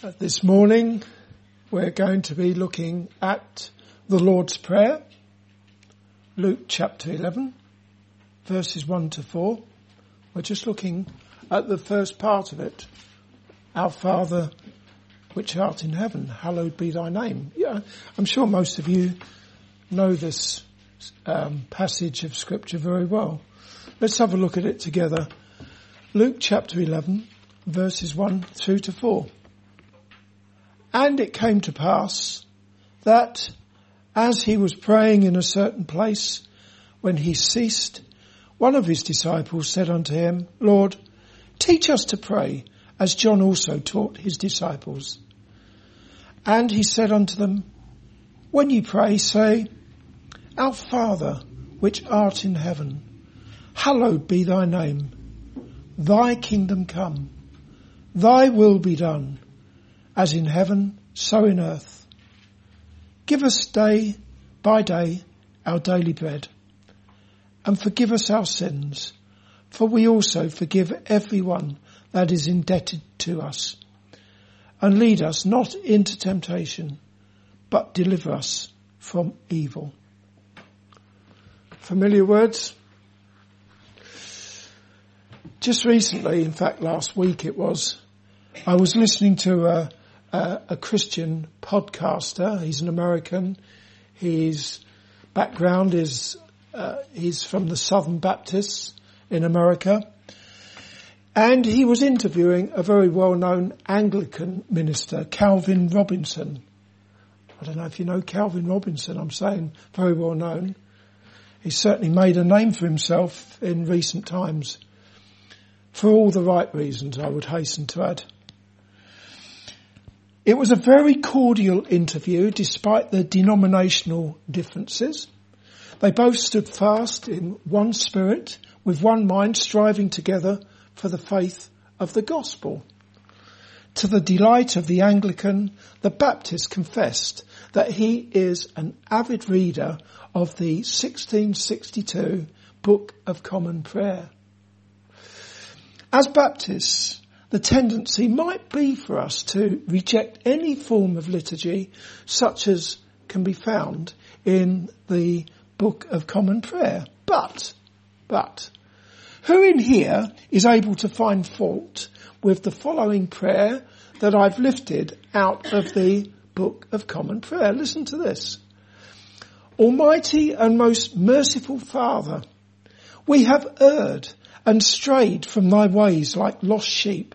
This morning we're going to be looking at the Lord's Prayer, Luke chapter 11, verses 1 to 4. We're just looking at the first part of it. Our Father, which art in heaven, hallowed be thy name. Yeah, I'm sure most of you know this um, passage of scripture very well. Let's have a look at it together. Luke chapter 11, verses 1 through to 4. And it came to pass that as he was praying in a certain place, when he ceased, one of his disciples said unto him, Lord, teach us to pray, as John also taught his disciples. And he said unto them, When ye pray, say, Our Father, which art in heaven, hallowed be thy name. Thy kingdom come. Thy will be done as in heaven, so in earth. Give us day by day our daily bread and forgive us our sins, for we also forgive everyone that is indebted to us. And lead us not into temptation, but deliver us from evil. Familiar words? Just recently, in fact last week it was, I was listening to a, uh, a Christian podcaster. He's an American. His background is uh, he's from the Southern Baptists in America, and he was interviewing a very well-known Anglican minister, Calvin Robinson. I don't know if you know Calvin Robinson. I'm saying very well known. He's certainly made a name for himself in recent times, for all the right reasons. I would hasten to add. It was a very cordial interview despite the denominational differences. They both stood fast in one spirit with one mind striving together for the faith of the gospel. To the delight of the Anglican, the Baptist confessed that he is an avid reader of the 1662 Book of Common Prayer. As Baptists, the tendency might be for us to reject any form of liturgy such as can be found in the Book of Common Prayer. But, but, who in here is able to find fault with the following prayer that I've lifted out of the Book of Common Prayer? Listen to this. Almighty and most merciful Father, we have erred and strayed from thy ways like lost sheep.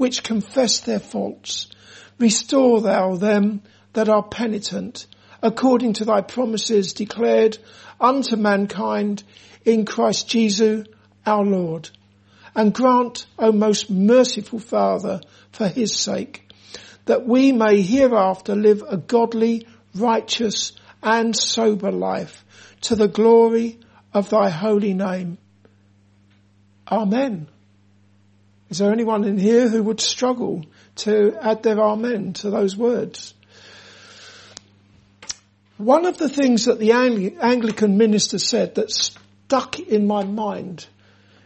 which confess their faults. Restore thou them that are penitent, according to thy promises declared unto mankind in Christ Jesus our Lord. And grant, O most merciful Father, for his sake, that we may hereafter live a godly, righteous, and sober life to the glory of thy holy name. Amen. Is there anyone in here who would struggle to add their amen to those words? One of the things that the Anglican minister said that stuck in my mind,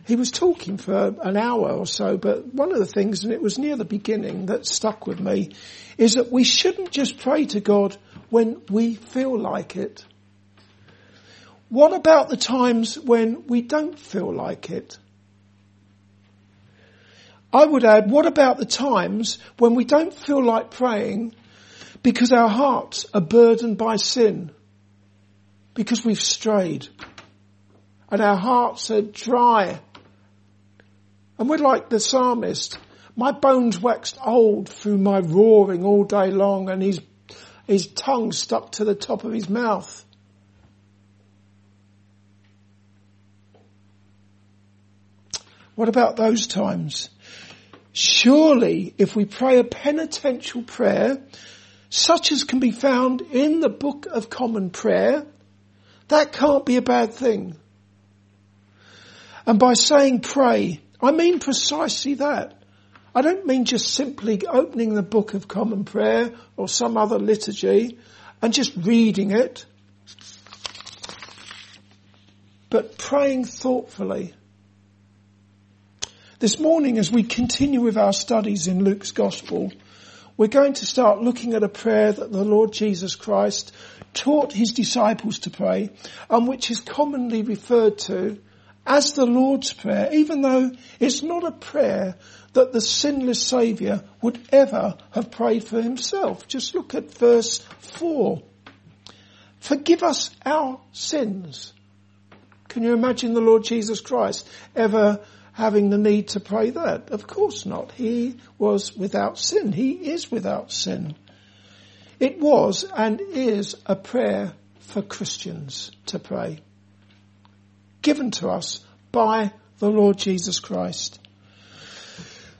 he was talking for an hour or so, but one of the things, and it was near the beginning that stuck with me, is that we shouldn't just pray to God when we feel like it. What about the times when we don't feel like it? I would add, what about the times when we don't feel like praying because our hearts are burdened by sin? Because we've strayed. And our hearts are dry. And we're like the psalmist. My bones waxed old through my roaring all day long and his, his tongue stuck to the top of his mouth. What about those times? Surely, if we pray a penitential prayer, such as can be found in the Book of Common Prayer, that can't be a bad thing. And by saying pray, I mean precisely that. I don't mean just simply opening the Book of Common Prayer or some other liturgy and just reading it, but praying thoughtfully. This morning as we continue with our studies in Luke's Gospel, we're going to start looking at a prayer that the Lord Jesus Christ taught his disciples to pray and which is commonly referred to as the Lord's Prayer, even though it's not a prayer that the sinless Saviour would ever have prayed for himself. Just look at verse 4. Forgive us our sins. Can you imagine the Lord Jesus Christ ever having the need to pray that? Of course not. He was without sin. He is without sin. It was and is a prayer for Christians to pray given to us by the Lord Jesus Christ.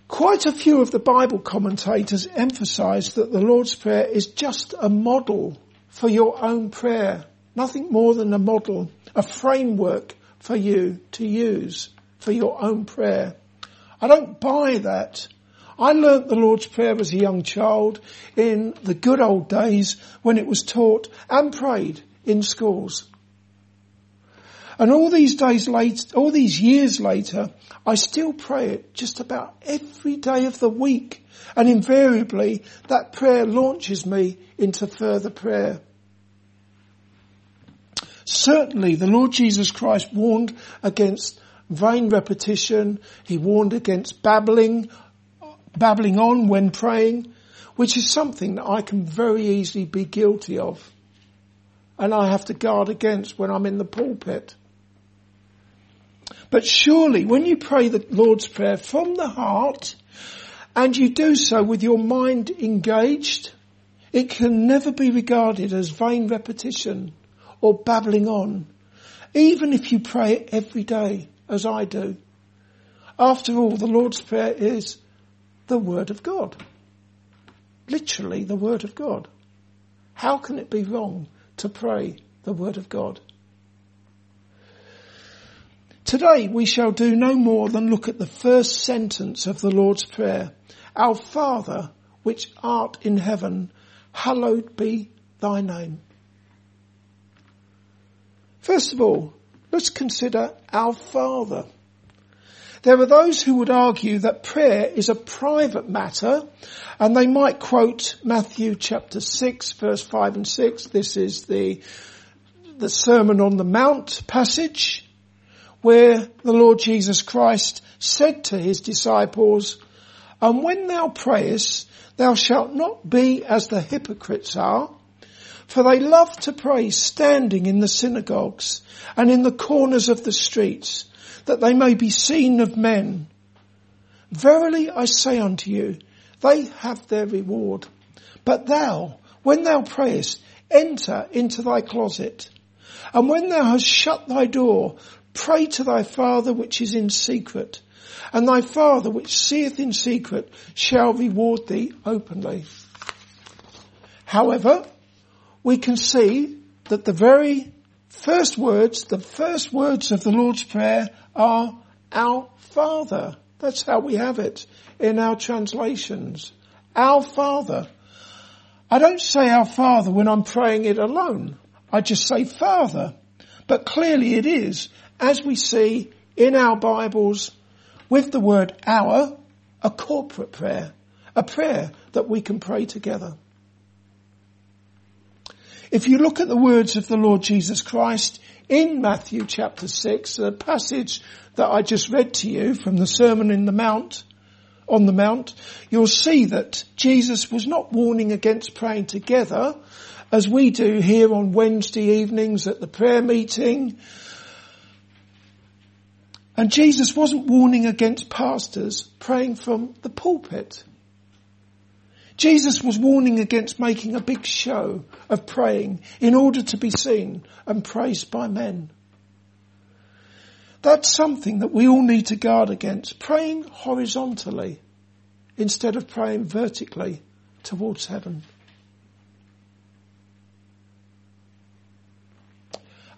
Quite a few of the Bible commentators emphasize that the Lord's Prayer is just a model for your own prayer. Nothing more than a model, a framework for you to use for your own prayer. I don't buy that. I learnt the Lord's Prayer as a young child in the good old days when it was taught and prayed in schools. And all these days later, all these years later, I still pray it just about every day of the week. And invariably that prayer launches me into further prayer. Certainly the Lord Jesus Christ warned against vain repetition. He warned against babbling, babbling on when praying, which is something that I can very easily be guilty of. And I have to guard against when I'm in the pulpit. But surely when you pray the Lord's Prayer from the heart and you do so with your mind engaged, it can never be regarded as vain repetition or babbling on, even if you pray it every day as I do. After all, the Lord's Prayer is the Word of God. Literally the Word of God. How can it be wrong to pray the Word of God? Today we shall do no more than look at the first sentence of the Lord's Prayer. Our Father, which art in heaven, hallowed be thy name. First of all, let's consider our Father. There are those who would argue that prayer is a private matter and they might quote Matthew chapter 6 verse 5 and 6. This is the, the Sermon on the Mount passage where the Lord Jesus Christ said to his disciples, and when thou prayest, thou shalt not be as the hypocrites are, for they love to pray standing in the synagogues and in the corners of the streets, that they may be seen of men. Verily I say unto you, they have their reward. But thou, when thou prayest, enter into thy closet. And when thou hast shut thy door, Pray to thy Father which is in secret, and thy Father which seeth in secret shall reward thee openly. However, we can see that the very first words, the first words of the Lord's Prayer are our Father. That's how we have it in our translations. Our Father. I don't say our Father when I'm praying it alone. I just say Father. But clearly it is as we see in our Bibles with the word our, a corporate prayer, a prayer that we can pray together. If you look at the words of the Lord Jesus Christ in Matthew chapter 6, the passage that I just read to you from the Sermon in the Mount, on the Mount, you'll see that Jesus was not warning against praying together as we do here on Wednesday evenings at the prayer meeting and Jesus wasn't warning against pastors praying from the pulpit. Jesus was warning against making a big show of praying in order to be seen and praised by men. That's something that we all need to guard against, praying horizontally. instead of praying vertically towards heaven.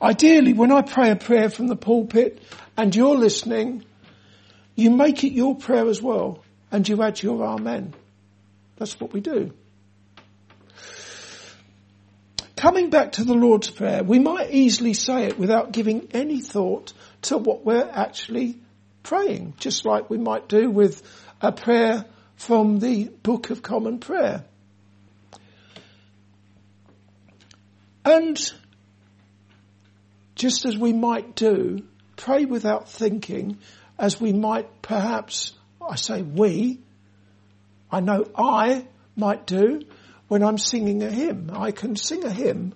Ideally, when I pray a prayer from the pulpit and you're listening, you make it your prayer as well and you add your amen. That's what we do. Coming back to the Lord's Prayer, we might easily say it without giving any thought to what we're actually praying, just like we might do with a prayer from the Book of Common Prayer. And just as we might do, pray without thinking, as we might perhaps, I say we, I know I might do when I'm singing a hymn. I can sing a hymn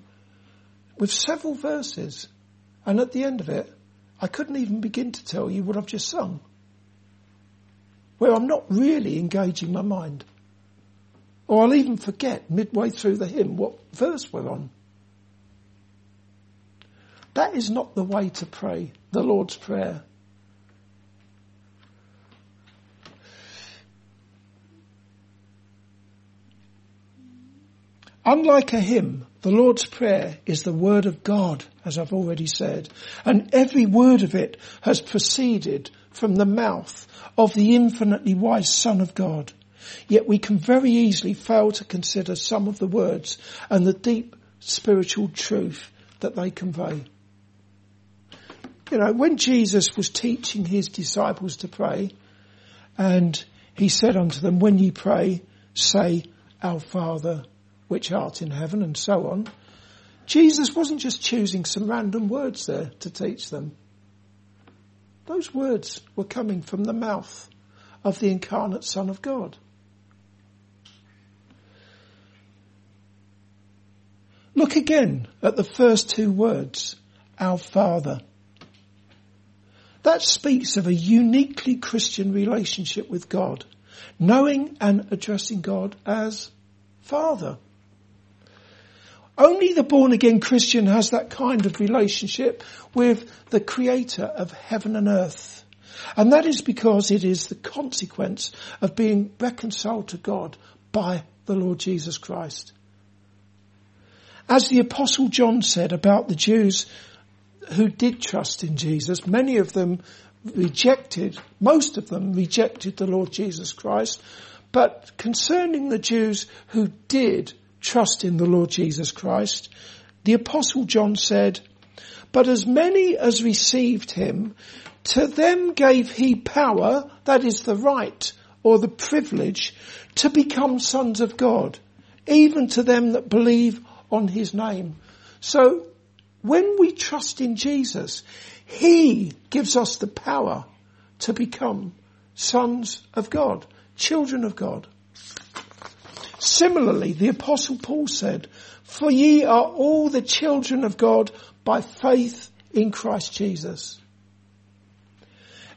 with several verses, and at the end of it, I couldn't even begin to tell you what I've just sung. Where I'm not really engaging my mind. Or I'll even forget midway through the hymn what verse we're on. That is not the way to pray the Lord's Prayer. Unlike a hymn, the Lord's Prayer is the Word of God, as I've already said, and every word of it has proceeded from the mouth of the infinitely wise Son of God. Yet we can very easily fail to consider some of the words and the deep spiritual truth that they convey. You know, when Jesus was teaching his disciples to pray, and he said unto them, when ye pray, say, Our Father, which art in heaven, and so on. Jesus wasn't just choosing some random words there to teach them. Those words were coming from the mouth of the incarnate Son of God. Look again at the first two words, our Father. That speaks of a uniquely Christian relationship with God, knowing and addressing God as Father. Only the born again Christian has that kind of relationship with the creator of heaven and earth. And that is because it is the consequence of being reconciled to God by the Lord Jesus Christ. As the apostle John said about the Jews who did trust in Jesus, many of them rejected, most of them rejected the Lord Jesus Christ. But concerning the Jews who did trust in the Lord Jesus Christ, the apostle John said, but as many as received him, to them gave he power, that is the right or the privilege, to become sons of God, even to them that believe on his name. So when we trust in Jesus, He gives us the power to become sons of God, children of God. Similarly, the apostle Paul said, for ye are all the children of God by faith in Christ Jesus.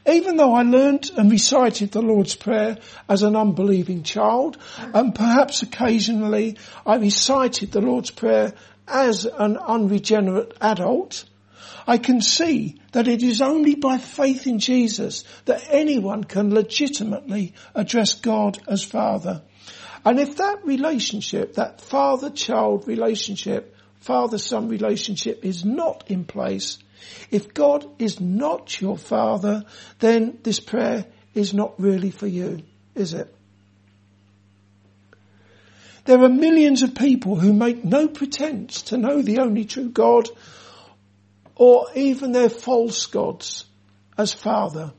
Even though I learned and recited the Lord's Prayer as an unbelieving child, and perhaps occasionally I recited the Lord's Prayer as an unregenerate adult, I can see that it is only by faith in Jesus that anyone can legitimately address God as Father. And if that relationship, that father-child relationship, father-son relationship is not in place, if God is not your father, then this prayer is not really for you, is it? There are millions of people who make no pretense to know the only true God or even their false gods as Father.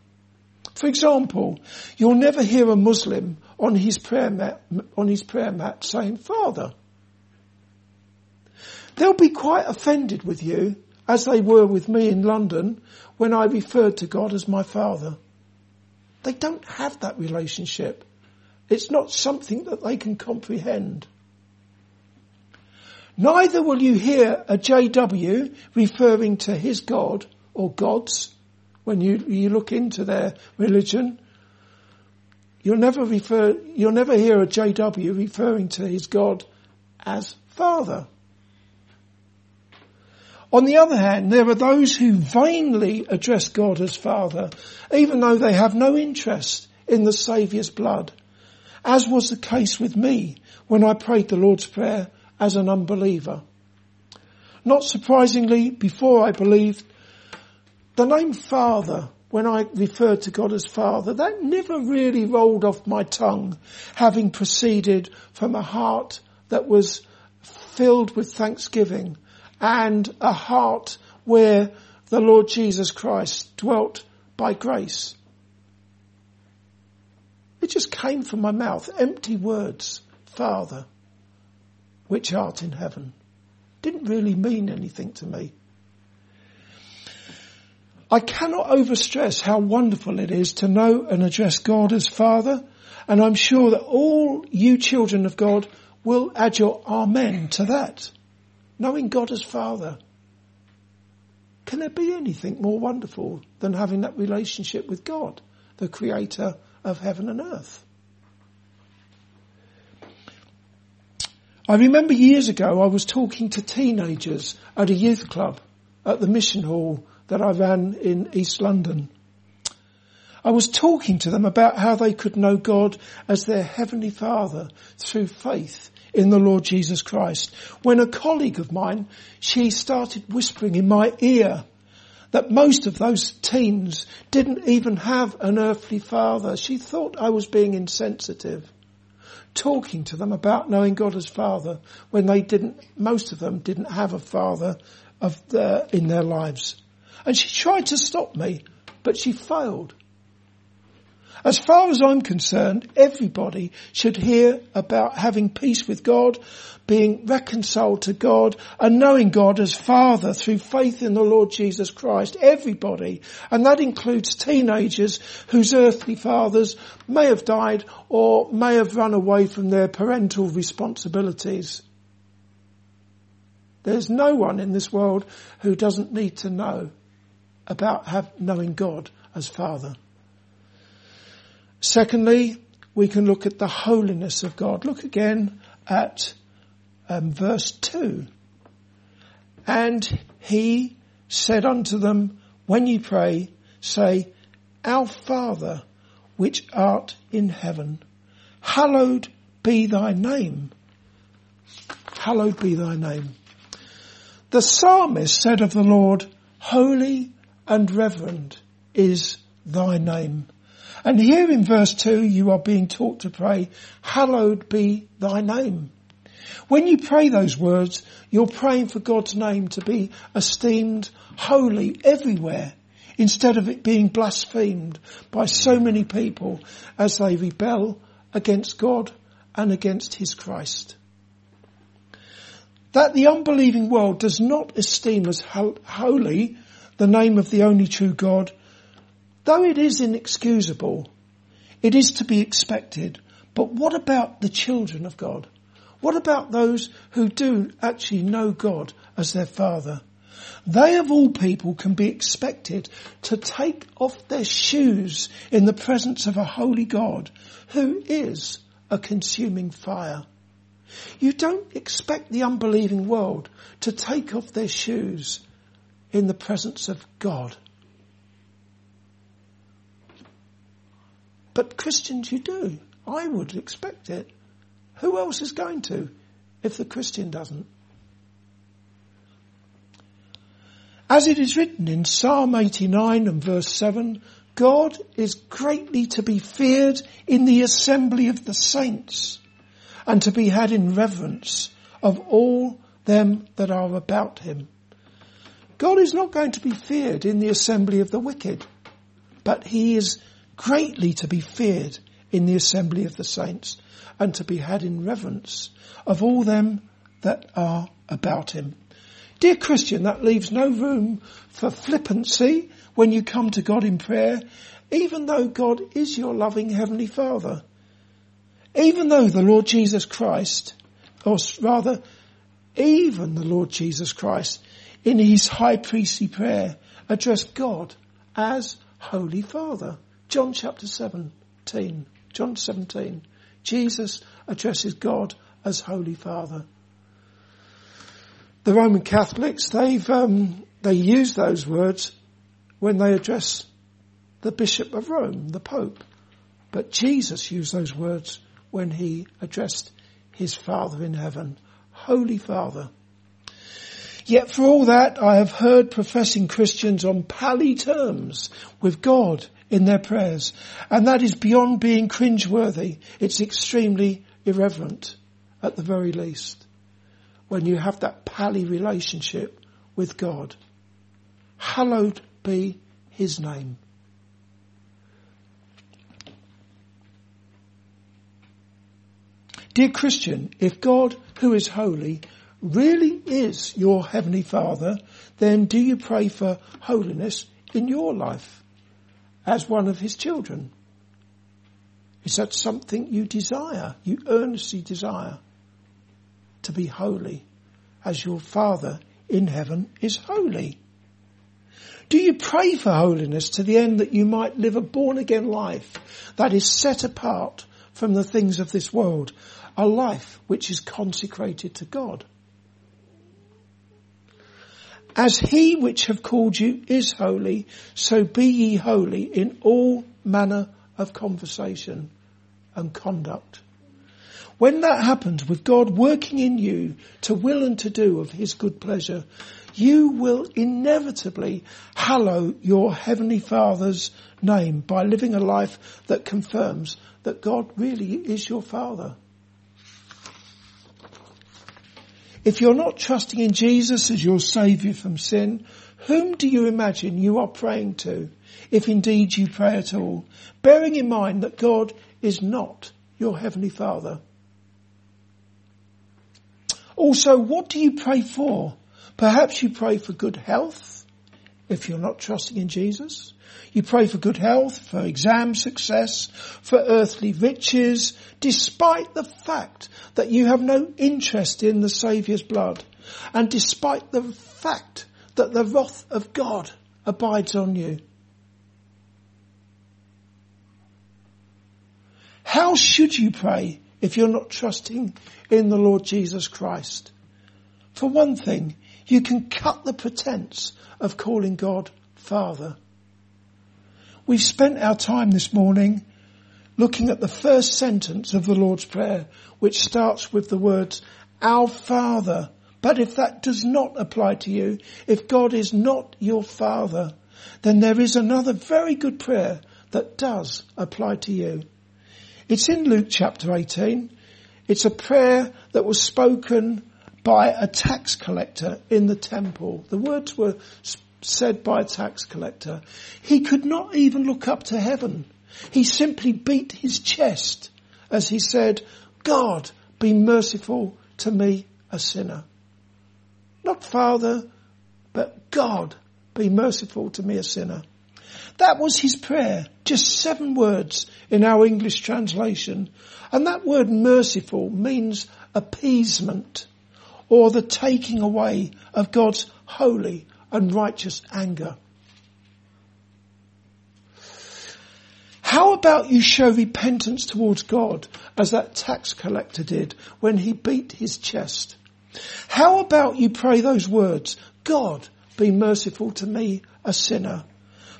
For example, you'll never hear a Muslim on his prayer mat, on his prayer mat saying Father. They'll be quite offended with you as they were with me in London when I referred to God as my Father. They don't have that relationship. It's not something that they can comprehend. Neither will you hear a JW referring to his God or gods when you, you look into their religion. You'll never refer, you'll never hear a JW referring to his God as Father. On the other hand, there are those who vainly address God as Father, even though they have no interest in the Saviour's blood as was the case with me when I prayed the Lord's Prayer as an unbeliever. Not surprisingly, before I believed, the name Father, when I referred to God as Father, that never really rolled off my tongue, having proceeded from a heart that was filled with thanksgiving and a heart where the Lord Jesus Christ dwelt by grace. It just came from my mouth, empty words, Father, which art in heaven. Didn't really mean anything to me. I cannot overstress how wonderful it is to know and address God as Father, and I'm sure that all you children of God will add your amen to that. Knowing God as Father. Can there be anything more wonderful than having that relationship with God, the creator of heaven and earth? I remember years ago I was talking to teenagers at a youth club at the mission hall that I ran in East London. I was talking to them about how they could know God as their heavenly father through faith in the Lord Jesus Christ. When a colleague of mine, she started whispering in my ear that most of those teens didn't even have an earthly father. She thought I was being insensitive. Talking to them about knowing God as father when they didn't, most of them didn't have a father of the, in their lives. And she tried to stop me, but she failed. As far as I'm concerned, everybody should hear about having peace with God, being reconciled to God, and knowing God as Father through faith in the Lord Jesus Christ. Everybody. And that includes teenagers whose earthly fathers may have died or may have run away from their parental responsibilities. There's no one in this world who doesn't need to know about have, knowing God as Father. Secondly, we can look at the holiness of God. Look again at um, verse 2. And he said unto them, when ye pray, say, Our Father, which art in heaven, hallowed be thy name. Hallowed be thy name. The psalmist said of the Lord, Holy and reverend is thy name. And here in verse 2, you are being taught to pray, hallowed be thy name. When you pray those words, you're praying for God's name to be esteemed holy everywhere instead of it being blasphemed by so many people as they rebel against God and against His Christ. That the unbelieving world does not esteem as holy the name of the only true God Though it is inexcusable, it is to be expected. But what about the children of God? What about those who do actually know God as their Father? They of all people can be expected to take off their shoes in the presence of a holy God who is a consuming fire. You don't expect the unbelieving world to take off their shoes in the presence of God. But Christians, you do. I would expect it. Who else is going to if the Christian doesn't? As it is written in Psalm 89 and verse 7, God is greatly to be feared in the assembly of the saints and to be had in reverence of all them that are about him. God is not going to be feared in the assembly of the wicked, but he is greatly to be feared in the assembly of the saints and to be had in reverence of all them that are about him. Dear Christian, that leaves no room for flippancy when you come to God in prayer, even though God is your loving heavenly father. Even though the Lord Jesus Christ, or rather, even the Lord Jesus Christ in his high priestly prayer addressed God as Holy Father. John chapter 17, John 17, Jesus addresses God as Holy Father. The Roman Catholics, they've, um, they use those words when they address the Bishop of Rome, the Pope. But Jesus used those words when he addressed his Father in heaven. Holy Father. Yet for all that, I have heard professing Christians on pally terms with God in their prayers. And that is beyond being cringeworthy. It's extremely irreverent at the very least. When you have that pally relationship with God. Hallowed be his name. Dear Christian, if God, who is holy, really is your Heavenly Father, then do you pray for holiness in your life as one of His children? Is that something you desire, you earnestly desire to be holy as your Father in heaven is holy? Do you pray for holiness to the end that you might live a born again life that is set apart from the things of this world, a life which is consecrated to God? As he which have called you is holy, so be ye holy in all manner of conversation and conduct. When that happens with God working in you to will and to do of his good pleasure, you will inevitably hallow your heavenly father's name by living a life that confirms that God really is your father. If you're not trusting in Jesus as your saviour from sin, whom do you imagine you are praying to, if indeed you pray at all, bearing in mind that God is not your heavenly father? Also, what do you pray for? Perhaps you pray for good health, if you're not trusting in Jesus. You pray for good health, for exam success, for earthly riches, despite the fact that you have no interest in the Saviour's blood, and despite the fact that the wrath of God abides on you. How should you pray if you're not trusting in the Lord Jesus Christ? For one thing, you can cut the pretense of calling God Father. We've spent our time this morning looking at the first sentence of the Lord's Prayer, which starts with the words, Our Father. But if that does not apply to you, if God is not your Father, then there is another very good prayer that does apply to you. It's in Luke chapter 18. It's a prayer that was spoken by a tax collector in the temple. The words were said by a tax collector. He could not even look up to heaven. He simply beat his chest as he said, God, be merciful to me, a sinner. Not Father, but God, be merciful to me, a sinner. That was his prayer. Just seven words in our English translation. And that word merciful means appeasement or the taking away of God's holy and righteous anger. How about you show repentance towards God as that tax collector did when he beat his chest? How about you pray those words, God be merciful to me, a sinner,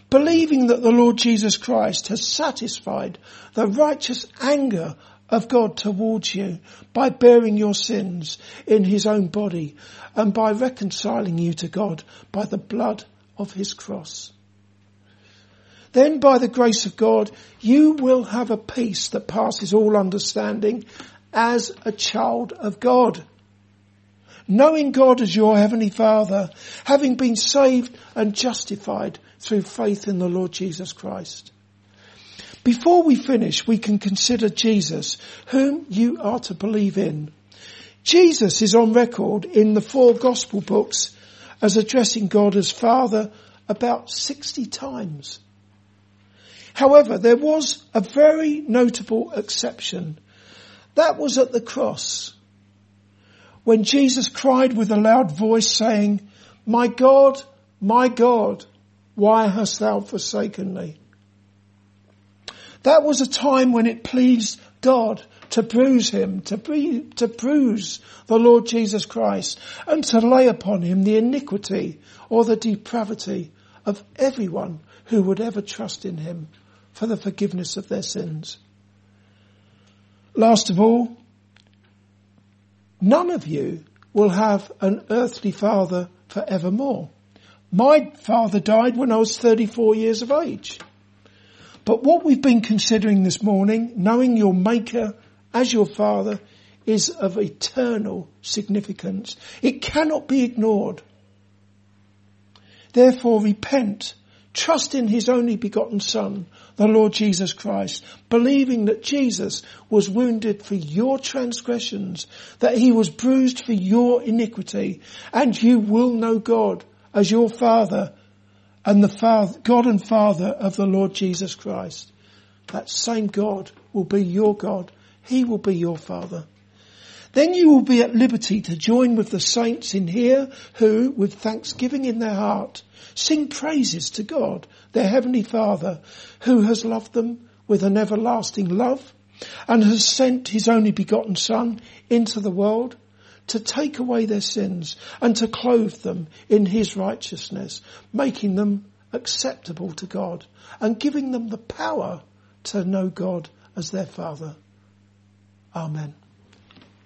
believing that the Lord Jesus Christ has satisfied the righteous anger of God towards you by bearing your sins in his own body and by reconciling you to God by the blood of his cross. Then by the grace of God, you will have a peace that passes all understanding as a child of God. Knowing God as your heavenly father, having been saved and justified through faith in the Lord Jesus Christ. Before we finish, we can consider Jesus, whom you are to believe in. Jesus is on record in the four gospel books as addressing God as Father about 60 times. However, there was a very notable exception. That was at the cross. When Jesus cried with a loud voice saying, My God, my God, why hast thou forsaken me? That was a time when it pleased God to bruise him, to, be, to bruise the Lord Jesus Christ and to lay upon him the iniquity or the depravity of everyone who would ever trust in him for the forgiveness of their sins. Last of all, none of you will have an earthly father forevermore. My father died when I was 34 years of age. But what we've been considering this morning, knowing your maker as your father, is of eternal significance. It cannot be ignored. Therefore repent, trust in his only begotten son, the Lord Jesus Christ, believing that Jesus was wounded for your transgressions, that he was bruised for your iniquity, and you will know God as your Father and the Father, God and Father of the Lord Jesus Christ. That same God will be your God. He will be your Father. Then you will be at liberty to join with the saints in here who, with thanksgiving in their heart, sing praises to God, their heavenly Father, who has loved them with an everlasting love and has sent his only begotten Son into the world to take away their sins and to clothe them in his righteousness, making them acceptable to God and giving them the power to know God as their Father. Amen.